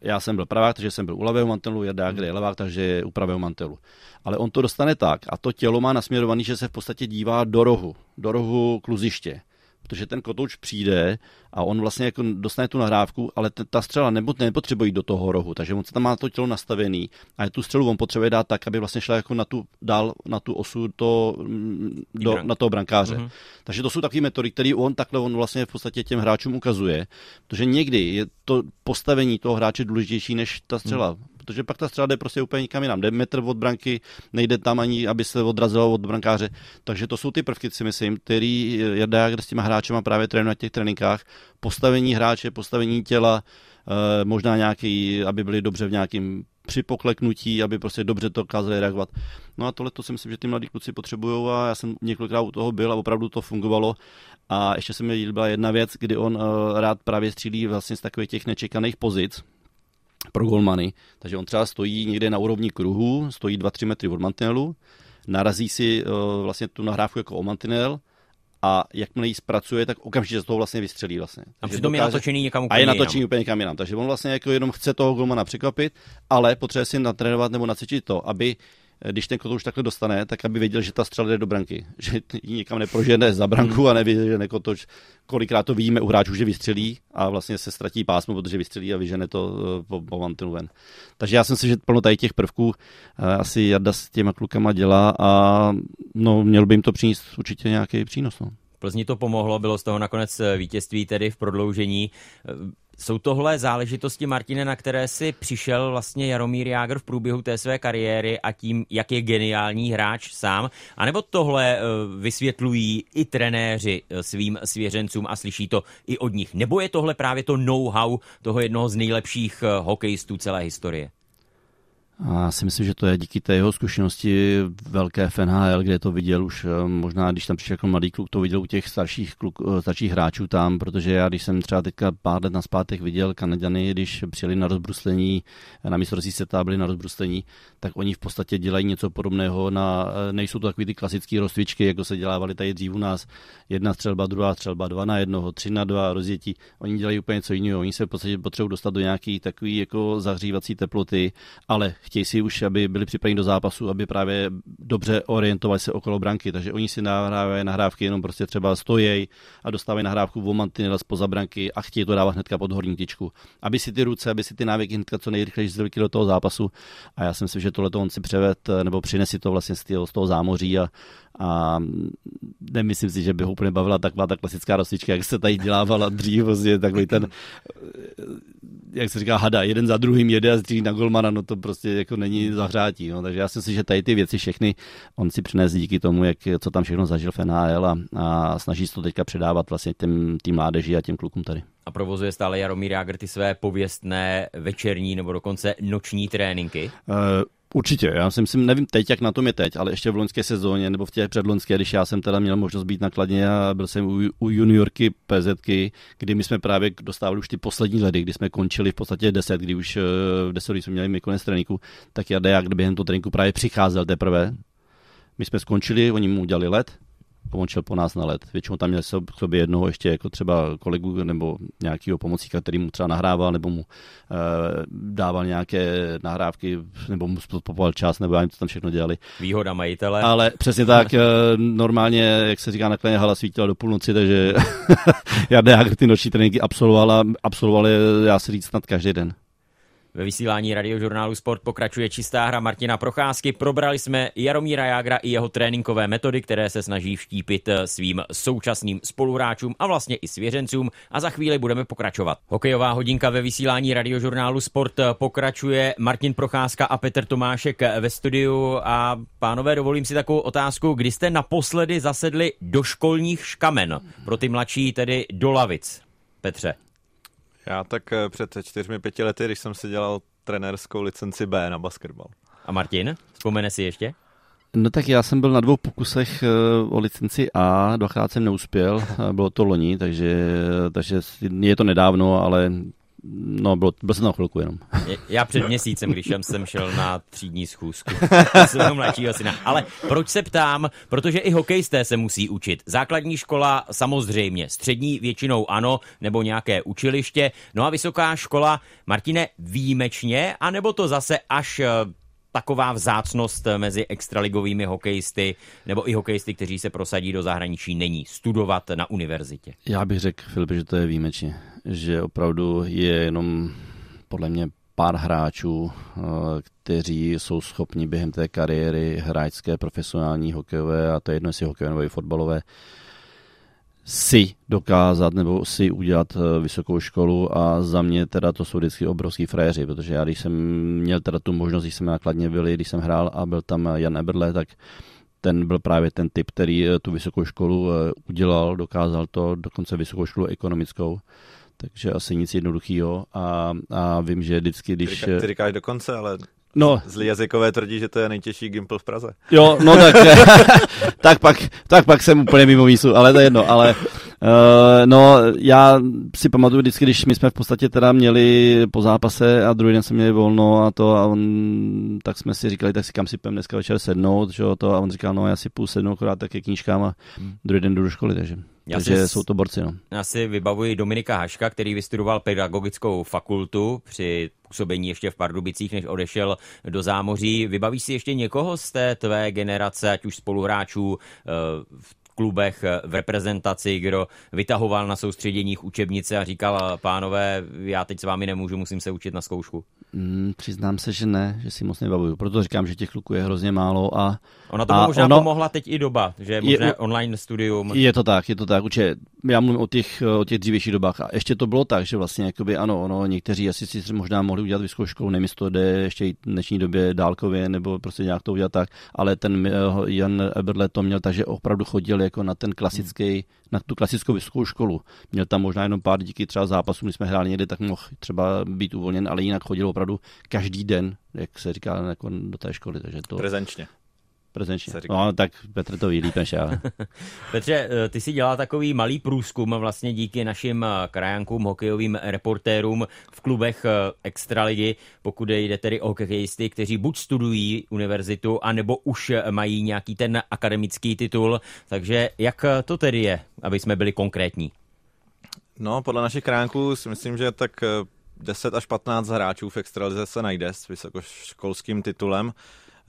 Já jsem byl pravák, takže jsem byl u levého mantelu, Jarda Jagr je levák, takže je u pravého mantelu. Ale on to dostane tak a to tělo má nasměrovaný, že se v podstatě dívá do rohu, do rohu kluziště protože ten kotouč přijde a on vlastně jako dostane tu nahrávku, ale ta střela nebo nepotřebuje jít do toho rohu, takže on se tam má to tělo nastavený a tu střelu on potřebuje dát tak, aby vlastně šla jako na tu, dál na tu osu to, mm, do, na toho brankáře. Mm-hmm. Takže to jsou takové metody, které on takhle on vlastně v podstatě těm hráčům ukazuje, protože někdy je to postavení toho hráče důležitější než ta střela. Mm protože pak ta střela jde prostě úplně nikam jinam. Jde metr od branky, nejde tam ani, aby se odrazilo od brankáře. Takže to jsou ty prvky, si myslím, který Jarda s těma hráčema právě trénuje na těch tréninkách. Postavení hráče, postavení těla, eh, možná nějaký, aby byli dobře v nějakým při pokleknutí, aby prostě dobře to dokázali reagovat. No a tohle to si myslím, že ty mladí kluci potřebují a já jsem několikrát u toho byl a opravdu to fungovalo. A ještě se mi líbila jedna věc, kdy on uh, rád právě střílí vlastně z takových těch nečekaných pozic, pro golmany. Takže on třeba stojí někde na úrovni kruhu, stojí 2-3 metry od mantinelu, narazí si uh, vlastně tu nahrávku jako o mantinel a jakmile ji zpracuje, tak okamžitě z toho vlastně vystřelí vlastně. A přitom dokáže, je natočený někam úplně A je natočený úplně někam jinam. Takže on vlastně jako jenom chce toho golmana překvapit, ale potřebuje si natrénovat nebo nacvičit to, aby když ten kotouč takhle dostane, tak aby věděl, že ta střela jde do branky. <laughs> Že ji nikam neprožene za branku a neví, že nekotoč. Kolikrát to vidíme u hráčů, že vystřelí a vlastně se ztratí pásmo, protože vystřelí a vyžene to eh, po, po mantinu ven. Takže já jsem si, že plno tady těch prvků eh, asi Jarda s těma klukama dělá a no, měl by jim to přinést určitě nějaký přínos. No. Plzni to pomohlo, bylo z toho nakonec eh, vítězství tedy v prodloužení. Jsou tohle záležitosti, Martine, na které si přišel vlastně Jaromír Jágr v průběhu té své kariéry a tím, jak je geniální hráč sám? A nebo tohle eh, vysvětlují i trenéři eh, svým svěřencům a slyší to i od nich? Nebo je tohle právě to know-how toho jednoho z nejlepších eh, hokejistů celé historie? A si myslím, že to je díky té jeho zkušenosti velké FNHL, kde to viděl už eh, možná, když tam přišel jako mladý kluk, to viděl u těch starších, kluk, eh, starších hráčů tam, protože já, když jsem třeba teďka pár let naspátek viděl Kanaďany, když přijeli na rozbruslení, na mistrovství světa byli na rozbruslení, tak oni v podstatě dělají něco podobného, na, eh, nejsou to takový ty klasické rozcvičky, jako se dělávali tady dřív u nás, jedna střelba, druhá střelba, dva na jednoho, tři na dva, rozjetí, oni dělají úplně něco jiného, oni se v podstatě potřebují dostat do nějaký takový jako zahřívací teploty, ale chtějí si už, aby byli připraveni do zápasu, aby právě dobře orientovali se okolo branky, takže oni si nahrávají nahrávky jenom prostě třeba stojí a dostávají nahrávku v mantinela spoza branky a chtějí to dávat hnedka pod horní tyčku. Aby si ty ruce, aby si ty návyky hnedka co nejrychleji zvykli do toho zápasu. A já si myslím, že tohle on si převed, nebo přinesi to vlastně z toho, z toho zámoří a, a nemyslím si, že by ho úplně bavila taková ta klasická rostlička, jak se tady dělávala dřív, vlastně takový ten, jak se říká, hada, jeden za druhým jede a střílí na golmana, no to prostě jako není zahřátí, no, takže já si myslím, že tady ty věci všechny on si přinese díky tomu, jak, co tam všechno zažil v NHL a, a snaží se to teďka předávat vlastně těm, tým mládeži a těm klukům tady. A provozuje stále Jaromír Jágr ty své pověstné večerní nebo dokonce noční tréninky? Určitě, já si myslím, nevím teď, jak na tom je teď, ale ještě v loňské sezóně nebo v těch předloňské, když já jsem teda měl možnost být nakladně a byl jsem u, u juniorky PZky, kdy my jsme právě dostávali už ty poslední ledy, kdy jsme končili v podstatě 10, kdy už v eh, 10 jsme měli my konec tréninku, tak já jak během toho tréninku právě přicházel teprve. My jsme skončili, oni mu udělali let, on po nás na let. Většinou tam měl k sobě jednoho ještě jako třeba kolegu nebo nějakého pomocníka, který mu třeba nahrával nebo mu e, dával nějaké nahrávky nebo mu spopoval čas nebo já jim to tam všechno dělali. Výhoda majitele. Ale přesně tak, e, normálně, jak se říká, nakleně hala svítila do půlnoci, takže já jak ty noční tréninky absolvoval a absolvoval já si říct, snad každý den. Ve vysílání radiožurnálu Sport pokračuje čistá hra Martina Procházky. Probrali jsme Jaromíra Jágra i jeho tréninkové metody, které se snaží vštípit eh, svým současným spoluhráčům a vlastně i svěřencům. A za chvíli budeme pokračovat. Hokejová hodinka ve vysílání radiožurnálu Sport eh, pokračuje. Martin Procházka a Petr Tomášek eh, ve studiu. A pánové, dovolím si takovou otázku. Kdy jste naposledy zasedli do školních škamen? Pro ty mladší tedy do lavic. Petře. Já tak eh, před čtyřmi, pěti lety, když jsem si dělal trenérskou licenci B na basketbal. A Martin, vzpomene si ještě? No tak já jsem byl na dvou pokusech eh, o licenci A, dvakrát jsem neuspěl, bylo to loni, takže, takže je to nedávno, ale No, byl, byl jsem na chvilku jenom. Já před měsícem, když jsem šel na třídní schůzku <laughs> svého mladšího syna. Ale proč se ptám? Protože i hokejisté se musí učit. Základní škola samozřejmě, střední většinou ano, nebo nějaké učiliště. No a vysoká škola, Martine, výjimečně, anebo to zase až eh, taková vzácnost mezi extraligovými hokejisty nebo i hokejisty, kteří se prosadí do zahraničí, není studovat na univerzitě? Já bych řekl, Filip, že to je výjimečně. Že opravdu je jenom podle mě pár hráčů, eh, kteří jsou schopni během té kariéry hráčské, profesionální, hokejové, a to je jedno, jestli hokejové nebo i fotbalové, si dokázat nebo si udělat eh, vysokou školu a za mě teda to jsou vždycky obrovský frajeři, protože já když jsem měl teda tu možnost, když jsme nakladně byli, když jsem hrál a byl tam Jan Eberle, tak ten byl právě ten typ, který eh, tu vysokou školu udělal, dokázal to, dokonce vysokou školu ekonomickou. Takže asi nic jednoduchého a, a vím, že vždycky, když... Ty, říkáš dokonce, ale No. Zlý jazykové tvrdí, že to je nejtěžší Gimpl v Praze. Jo, no tak, <laughs> <laughs> tak, pak, tak pak jsem úplně mimo mísu, ale to je jedno. Ale uh, no, já si pamatuju vždycky, když my jsme v podstatě teda měli po zápase a druhý den jsme měli volno a to a on, tak jsme si říkali, tak si kam si půjdeme dneska večer sednout, že to a on říkal, no já si půjdu sednout akorát také knížkám a hmm. druhý den jdu do školy, takže. Já Takže si, jsou to borci. No. Já si vybavuji Dominika Haška, který vystudoval pedagogickou fakultu při působení ještě v Pardubicích, než odešel do zámoří. Vybavíš si ještě někoho z té tvé generace, ať už spoluhráčů eh, v klubech, v reprezentaci, kdo vytahoval na soustředěních učebnice a říkal, pánové, já teď s vámi nemůžu, musím se učit na zkoušku? Mm, přiznám se, že ne, že si moc nebavuju. Proto říkám, že těch kluků je hrozně málo. A, Ona to možná ono, pomohla teď i doba, že je možné je, online studium. Je to tak, je to tak. Určitě, já mluvím o těch, o těch dřívějších dobách. A ještě to bylo tak, že vlastně jakoby, ano, ono, někteří asi si možná mohli udělat vysokou školu, nevím, jestli to jde ještě i v dnešní době dálkově, nebo prostě nějak to udělat tak, ale ten eh, Jan Eberle to měl tak, že opravdu chodil jako na ten klasický, na tu klasickou vysokou školu. Měl tam možná jenom pár díky třeba zápasů, když jsme hráli někde, tak mohl třeba být uvolněn, ale jinak chodil opravdu každý den, jak se říká, jako do té školy. Takže to, Prezenčně. Prezenčně. No, tak Petr to ví líp než já. <laughs> Petře, eh, ty si dělal takový malý průzkum vlastně díky našim eh, krajankům, hokejovým reportérům v klubech eh, Extraligy, pokud jde tedy o hokejisty, kteří buď studují univerzitu, anebo už mají nějaký ten akademický titul. Takže jak to tedy je, aby jsme byli konkrétní? No, podle našich kránků si myslím, že tak 10 až 15 hráčů v Extralize se najde s vysokoškolským titulem.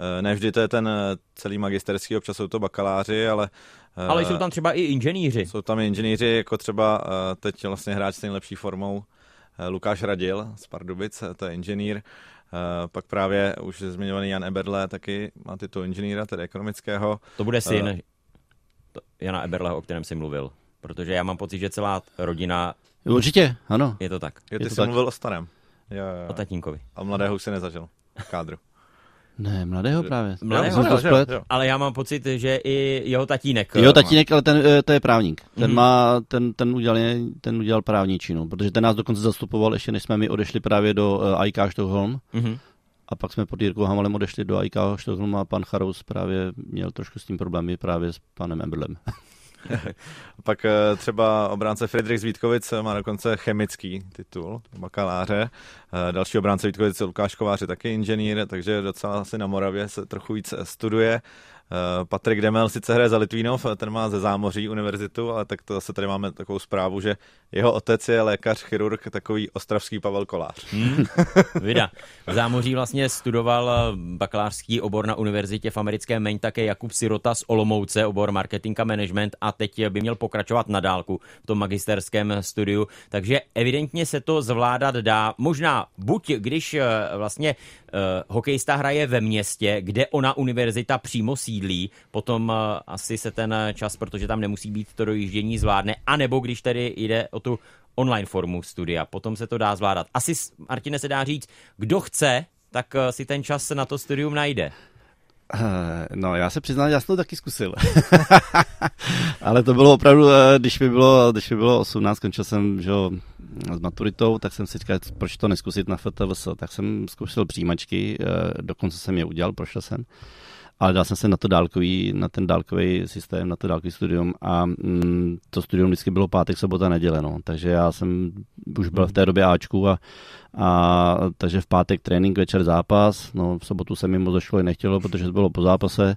Eh, ne vždy to je ten eh, celý magisterský, občas jsou to bakaláři, ale... Eh, ale jsou tam třeba i inženýři. Jsou tam i inženýři, jako třeba teď vlastně hráč s nejlepší formou Lukáš Radil z Pardubic, to je inženýr. Pak právě už zmiňovaný Jan Eberle taky má titul inženýra, tedy ekonomického. To bude syn Jana Eberleho, o kterém jsi mluvil. Protože já mám pocit, že celá rodina... Určitě, ano. Je to tak. Jo, ty je jsi tak. mluvil o starém. Jo, jo. O tatínkovi. A mladého už si nezažil v kádru. Ne, mladého právě. Mladého, jo, jo, jo. Ale já mám pocit, že i jeho tatínek. Jeho tatínek, ale ten, eh, to je právník. Ten, mm-hmm. má, ten, ten, udělal, ten udělal právničinu, protože ten nás dokonce zastupoval ještě než jsme my odešli právě do uh, IK Stockholm. Mm-hmm. A pak jsme pod Jirkou Hamalem odešli do IK Stockholm a pan Charous právě měl trošku s tím problémy právě s panem Emberlem. <laughs> <laughs> Pak eh, třeba obránce Friedrich Zvítkovic má dokonce chemický titul, bakaláře. Eh, další obránce Vítkovic Lukáš Kovář je taky inženýr, takže docela asi na Moravě se trochu víc studuje. Eh, Patrik Demel sice hraje za Litvínov, ten má ze zámoří univerzitu, ale tak to zase tady máme takovou zprávu, že jeho otec je lékař, chirurg, takový ostravský Pavel Kolář. Hmm, vida. V zámoří vlastně studoval eh, bakalářský obor na univerzitě v americkém Maine také Jakub Sirota z Olomouce, obor marketing a management a teď by měl pokračovat na dálku v tom magisterském studiu, takže evidentně se to zvládat dá. Možná buď když eh, vlastně uh, hokejista hraje ve městě, kde ona univerzita přímo sídlí, potom uh, asi se ten čas, protože tam nemusí být to dojíždění, zvládne, anebo když tedy jde o tu online formu studia, potom se to dá zvládat. Asi, Martine, se dá říct, kdo chce, tak uh, si ten čas na to studium najde. No, já se přiznám, já jsem to taky zkusil. <laughs> Ale to bylo opravdu, když mi bylo, když mi bylo 18, skončil jsem že, s maturitou, tak jsem si říkal, proč to neskusit na FTVS, tak jsem zkusil přijímačky, eh, dokonce jsem je udělal, prošel jsem ale dal jsem se na, to dálkový, na ten dálkový systém, na to dálkový studium a mm, to studium vždycky bylo pátek, sobota, neděle, no. takže já jsem už byl v té době Ačku a, a takže v pátek trénink, večer zápas, no v sobotu se mi moc do školy nechtělo, protože to bylo po zápase,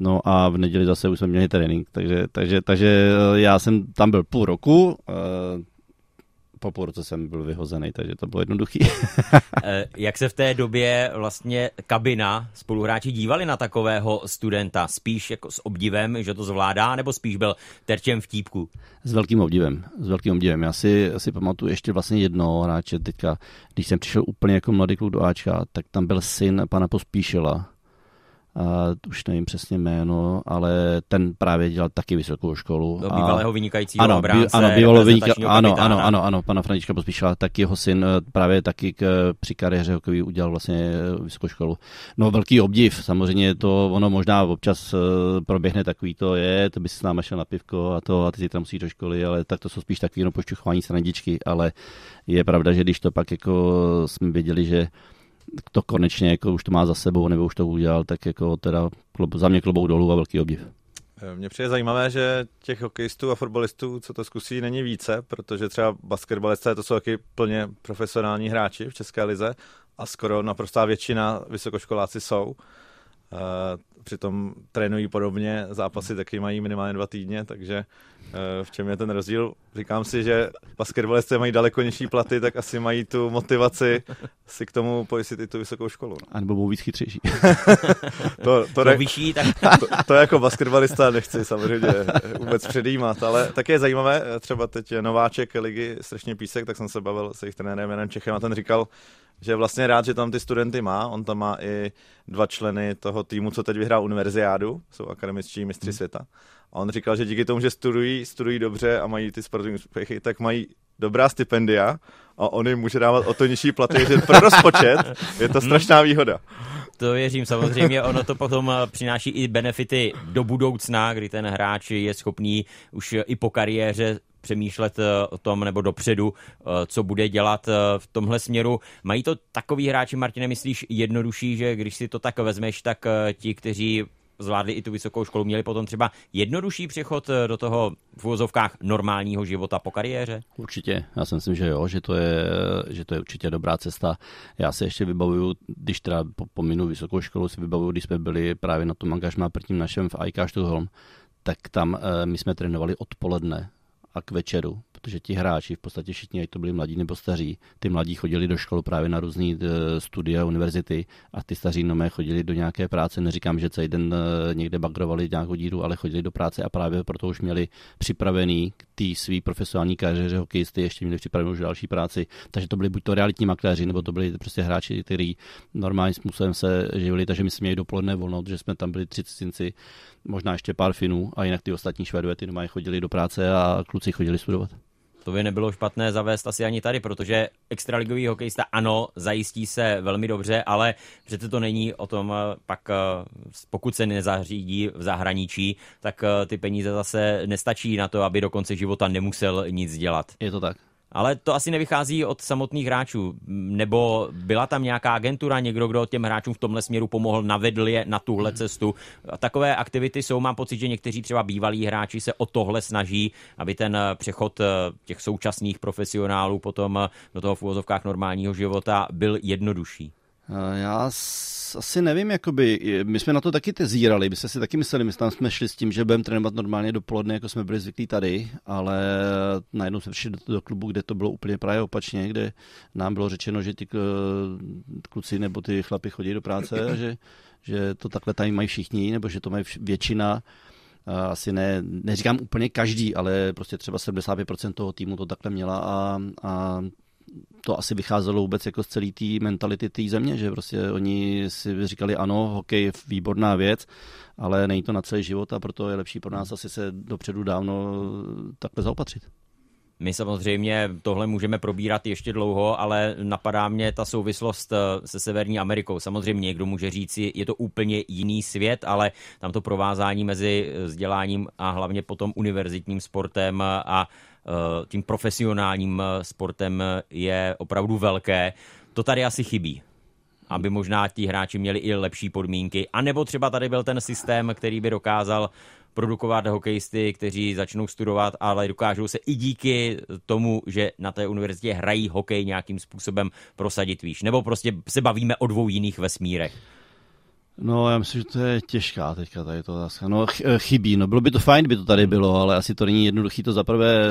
No a v neděli zase už jsme měli trénink, takže, takže, takže já jsem tam byl půl roku, eh, po půl roce jsem byl vyhozený, takže to bylo jednoduchý. <laughs> Eh, jak se v té době vlastně kabina spoluhráči dívali na takového studenta? Spíš jako s obdivem, že to zvládá, nebo spíš byl terčem vtípku? S velkým obdivem, s velkým obdivem. Já si, si pamatuju ještě vlastně jednoho hráče teďka, když jsem přišel úplně jako mladý kluk do Ačka, tak tam byl syn pana Pospíšila, Uh, už nevím přesně jméno, ale ten právě dělal taky vysokou školu. Do bývalého a... vynikajícího ano, obránce, ano, bývalého vynika... ano, ano, ano, ano, pana Františka Pospíšila, tak jeho syn eh, právě taky k, při kariéře hokejový udělal vlastně eh, vysokou školu. No velký obdiv, samozřejmě to ono možná občas proběhne takový to je, to by si s náma šel na pivko a to a ty si tam musíš do školy, ale tak to jsou spíš takový jenom pošťuchování srandičky, ale je pravda, že když to pak jako jsme věděli, že to konečně jako už to má za sebou, nebo už to udělal, tak jako teda za mě klobou dolů a velký obdiv. Eh, mně přijde zajímavé, že těch hokejistů a fotbalistů, co to zkusí, není více, protože třeba basketbalisté to jsou taky plně profesionální hráči v České lize a skoro naprostá většina vysokoškoláci jsou. Eh, přitom trénují podobně, zápasy taky mají minimálně dva týdně, takže v čem je ten rozdíl? Říkám si, že basketbalisté mají daleko nižší platy, tak asi mají tu motivaci si k tomu pojistit i tu vysokou školu. A nebo budou víc chytřejší. <laughs> to, to, ne, vyšší, tak... to, to, jako basketbalista nechci samozřejmě vůbec předjímat, ale také je zajímavé, třeba teď nováček ligy Strašně písek, tak jsem se bavil se jejich trenérem Janem Čechem a ten říkal, že je vlastně rád, že tam ty studenty má. On tam má i dva členy toho týmu, co teď vyhrál univerziádu, jsou akademičtí mistři hmm. světa. A on říkal, že díky tomu, že studují, studují dobře a mají ty sportovní úspěchy, tak mají dobrá stipendia a on jim může dávat o to nižší platy, že pro rozpočet je to strašná výhoda. To věřím samozřejmě, ono to potom přináší i benefity do budoucna, kdy ten hráč je schopný už i po kariéře přemýšlet eh, o tom nebo dopředu, eh, co bude dělat eh, v tomhle směru. Mají to takový hráči, Martine, myslíš jednodušší, že když si to tak vezmeš, tak ti, kteří zvládli i tu vysokou školu, měli potom třeba jednodušší přechod do toho v uvozovkách normálního života po kariéře? Určitě, já si myslím, že jo, že to je, že to je určitě dobrá cesta. Já se ještě vybavuju, když teda pominu vysokou školu, si vybavuju, když jsme byli právě na tom angažmá prvním našem v IK Stockholm, tak tam my jsme trénovali odpoledne a k večeru, protože ti hráči, v podstatě všichni, ať to byli mladí nebo staří, ty mladí chodili do školy právě na různé e, studia, univerzity a ty staří nomé chodili do nějaké práce. Neříkám, že celý den e, někde bagrovali nějakou díru, ale chodili do práce a právě proto už měli připravený k té své profesionální kariéře hokejisty, ještě měli připravenou už další práci. Takže to byli buď to realitní makléři, nebo to byli prostě hráči, kteří normálním způsobem se živili, takže my jsme měli dopoledne volno, že jsme tam byli tři cizinci, možná ještě pár Finů a jinak ty ostatní Švedové ty chodili do práce a kluci chodili studovat. To by nebylo špatné zavést asi ani tady, protože extraligový hokejista ano, zajistí se velmi dobře, ale přece to není o tom eh, pak, eh, pokud se nezařídí v zahraničí, tak eh, ty peníze zase nestačí na to, aby do konce života nemusel nic dělat. Je to tak. Ale to asi nevychází od samotných hráčů. Nebo byla tam nějaká agentura, někdo, kdo těm hráčům v tomhle směru pomohl, navedl je na tuhle mhm. cestu. Takové aktivity jsou, mám pocit, že někteří třeba bývalí hráči se o tohle snaží, aby ten přechod eh, těch současných profesionálů potom eh, do toho v úvozovkách normálního života byl jednodušší. Eh, asi nevím, jakoby, my jsme na to taky tezírali, my jsme si taky mysleli, my tam jsme šli s tím, že budeme trénovat normálně dopoledne, jako jsme byli zvyklí tady, ale najednou jsme přišli do, do klubu, kde to bylo úplně právě opačně, kde nám bylo řečeno, že ty eh, kluci nebo ty chlapi chodí do práce a že, že to takhle tady mají všichni, nebo že to mají většina. Asi ne, neříkám úplně každý, ale prostě třeba 75% toho týmu to takhle měla a, a to asi vycházelo vůbec jako z celé té mentality té země, že prostě oni si říkali ano, hokej je výborná věc, ale není to na celý život a proto je lepší pro nás asi se dopředu dávno takhle zaopatřit. My samozřejmě tohle můžeme probírat ještě dlouho, ale napadá mě ta souvislost eh, se Severní Amerikou. Samozřejmě někdo může říct, je to úplně jiný svět, ale tam to provázání mezi vzděláním a hlavně potom univerzitním sportem a Eh, tím profesionálním eh, sportem eh, je opravdu velké. To tady asi chybí aby možná ti hráči měli i lepší podmínky. A nebo třeba tady byl ten systém, který by dokázal produkovat hokejisty, kteří začnou studovat, ale dokážou se i díky tomu, že na té univerzitě hrají hokej nějakým způsobem prosadit výš. Nebo prostě se bavíme o dvou jiných vesmírech. No, já myslím, že to je těžká teďka tady to otázka. No, eh, chybí, no bylo by to fajn, by to tady bylo, ale asi to není jednoduché to zaprvé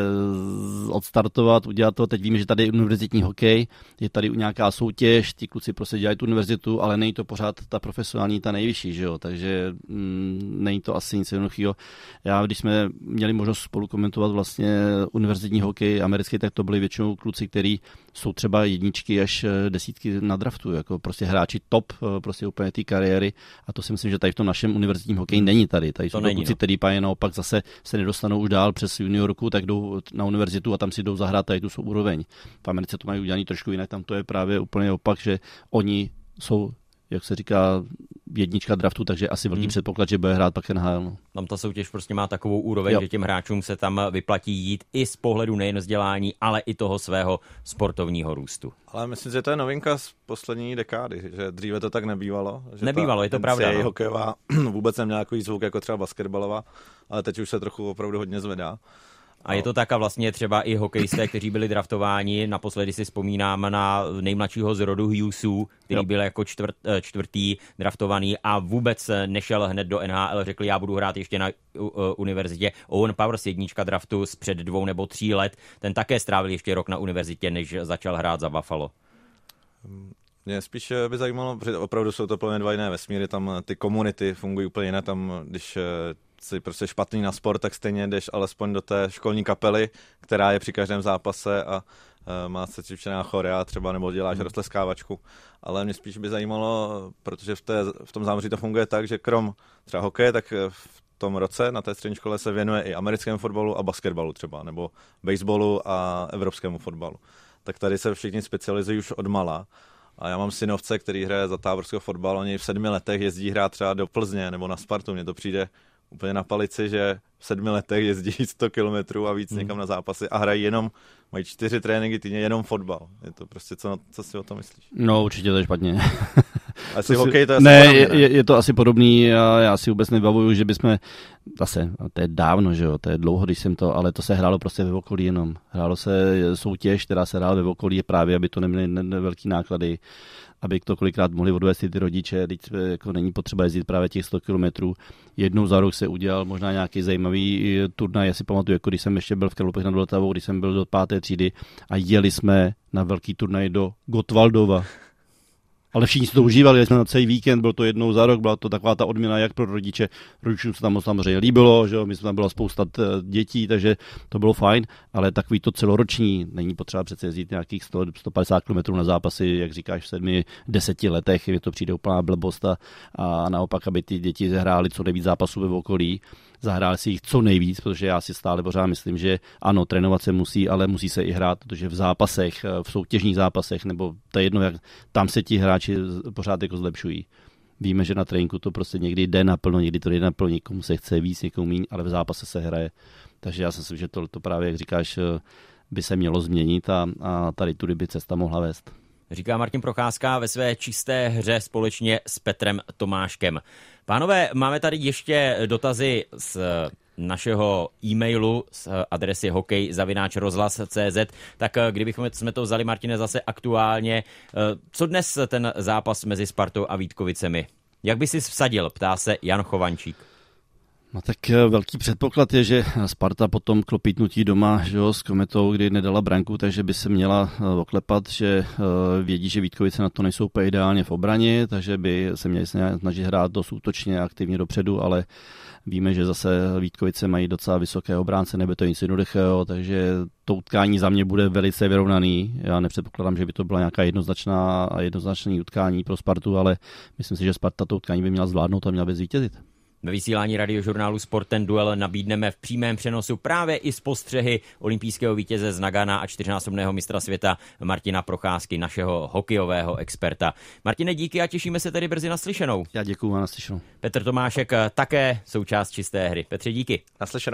odstartovat, udělat to. Teď víme, že tady je univerzitní hokej, je tady nějaká soutěž, ty kluci prostě dělají tu univerzitu, ale není to pořád ta profesionální, ta nejvyšší, že jo, takže mm, není to asi nic jednoduchého. Já, když jsme měli možnost spolu komentovat vlastně univerzitní hokej americký, tak to byli většinou kluci, kteří jsou třeba jedničky až eh, desítky na draftu, jako prostě hráči top, eh, prostě úplně té kariéry a to si myslím, že tady v tom našem univerzitním hokeji hmm. není tady. Tady to jsou kluci, no. kteří páje naopak zase se nedostanou už dál přes juniorku, tak jdou na univerzitu a tam si jdou zahrát tady tu svou úroveň. V Americe to mají udělané trošku jinak, tam to je právě úplně opak, že oni jsou jak se říká, jednička draftu, takže asi velký hmm. předpoklad, že bude hrát pak NHL. No. Tam ta soutěž prostě má takovou úroveň, jo. že těm hráčům se tam vyplatí jít i z pohledu nejen vzdělání, ale i toho svého sportovního růstu. Ale myslím, že to je novinka z poslední dekády, že dříve to tak nebývalo. Že nebývalo, je to pravda. No. hokejová <clears throat> vůbec neměla takový zvuk jako třeba basketbalová, ale teď už se trochu opravdu hodně zvedá. A je to tak a vlastně třeba i hokejisté, kteří byli draftováni, naposledy si vzpomínám na nejmladšího z rodu Hughesu, který jo. byl jako čtvrt, eh, čtvrtý draftovaný a vůbec nešel hned do NHL, řekl, já budu hrát ještě na uh, univerzitě. Owen Powers, jednička draftu z před dvou nebo tří let, ten také strávil ještě rok na univerzitě, než začal hrát za Buffalo. Mě spíš by zajímalo, protože opravdu jsou to plně dva jiné vesmíry, tam ty komunity fungují úplně jinak, tam když jsi prostě špatný na sport, tak stejně jdeš alespoň do té školní kapely, která je při každém zápase a uh, má se cvičená chorea třeba, nebo děláš hmm. roztleskávačku. Ale mě spíš by zajímalo, protože v, té, v tom zámoří to funguje tak, že krom třeba hokeje, tak v tom roce na té střední škole se věnuje i americkému fotbalu a basketbalu třeba, nebo baseballu a evropskému fotbalu. Tak tady se všichni specializují už od mala A já mám synovce, který hraje za táborského fotbal, oni v sedmi letech jezdí hrát třeba do Plzně nebo na Spartu. Mně to přijde úplně na palici, že v sedmi letech jezdí <laughs> 100 kilometrů a víc hmm. někam na zápasy a hrají jenom, mají čtyři tréninky týdně, jenom fotbal. Je to prostě, co, co si o tom myslíš? No určitě to je špatně. <laughs> Asi hokej to je ne, podobný, ne? Je, je, to asi podobný a já si vůbec nebavuju, že bychom, zase, to je dávno, že jo, to je dlouho, když jsem to, ale to se hrálo prostě ve okolí jenom. Hrálo se soutěž, která se hrála ve okolí právě, aby to neměly velké náklady aby to kolikrát mohli odvést ty rodiče, teď jako není potřeba jezdit právě těch 100 kilometrů. Jednou za rok se udělal možná nějaký zajímavý eh, turnaj, já si pamatuju, jako když jsem ještě byl v Kralupech nad Vltavou, když jsem byl do páté třídy a jeli jsme na velký turnaj do Gotwaldova ale všichni si to užívali, jsme na celý víkend, byl to jednou za rok, byla to taková ta odměna jak pro rodiče, rodičům se tam samozřejmě líbilo, že jo, my jsme tam byla spousta dětí, takže to bylo fajn, ale takový to celoroční, není potřeba přece jezdit nějakých 100, 150 km na zápasy, jak říkáš, v sedmi, deseti letech, je to přijde úplná blbost a, a naopak, aby ty děti hrály co nejvíc zápasů ve okolí, zahráli si jich co nejvíc, protože já si stále pořád myslím, že ano, trénovat se musí, ale musí se i hrát, protože v zápasech, v soutěžních zápasech, nebo to je jedno, jak tam se ti hráči pořád jako zlepšují. Víme, že na tréninku to prostě někdy jde naplno, někdy to jde naplno, někomu se chce víc, někomu méně, ale v zápase se hraje. Takže já si myslím, že to, to právě, jak říkáš, by se mělo změnit a, a tady tudy by cesta mohla vést. Říká Martin Procházka ve své čisté hře společně s Petrem Tomáškem. Pánové, máme tady ještě dotazy z našeho e-mailu z adresy hokej.rozhlas.cz, tak kdybychom jsme to vzali, Martine, zase aktuálně, co dnes ten zápas mezi Spartou a Vítkovicemi? Jak by si vsadil, ptá se Jan Chovančík. No tak eh, velký předpoklad je, že Sparta potom klopítnutí doma že jo, s Kometou, kdy nedala branku, takže by se měla eh, oklepat, že eh, vědí, že Vítkovice na to nejsou úplně ideálně v obraně, takže by se měli snažit hrát dost útočně aktivně dopředu, ale víme, že zase Vítkovice mají docela vysoké obránce, nebe to nic jednoduchého, takže to utkání za mě bude velice vyrovnaný. Já nepředpokládám, že by to byla nějaká jednoznačná jednoznačný utkání pro Spartu, ale myslím si, že Sparta to utkání by měla zvládnout a měla by zvítězit. Ve vysílání radiožurnálu Sport ten duel nabídneme v přímém přenosu právě i z postřehy olympijského vítěze z Nagana a čtyřnásobného mistra světa Martina Procházky, našeho hokejového experta. Martine, díky a těšíme se tedy brzy naslyšenou. Já děkuji a naslyšenou. Petr Tomášek také součást čisté hry. Petře, díky. Naslyšenou.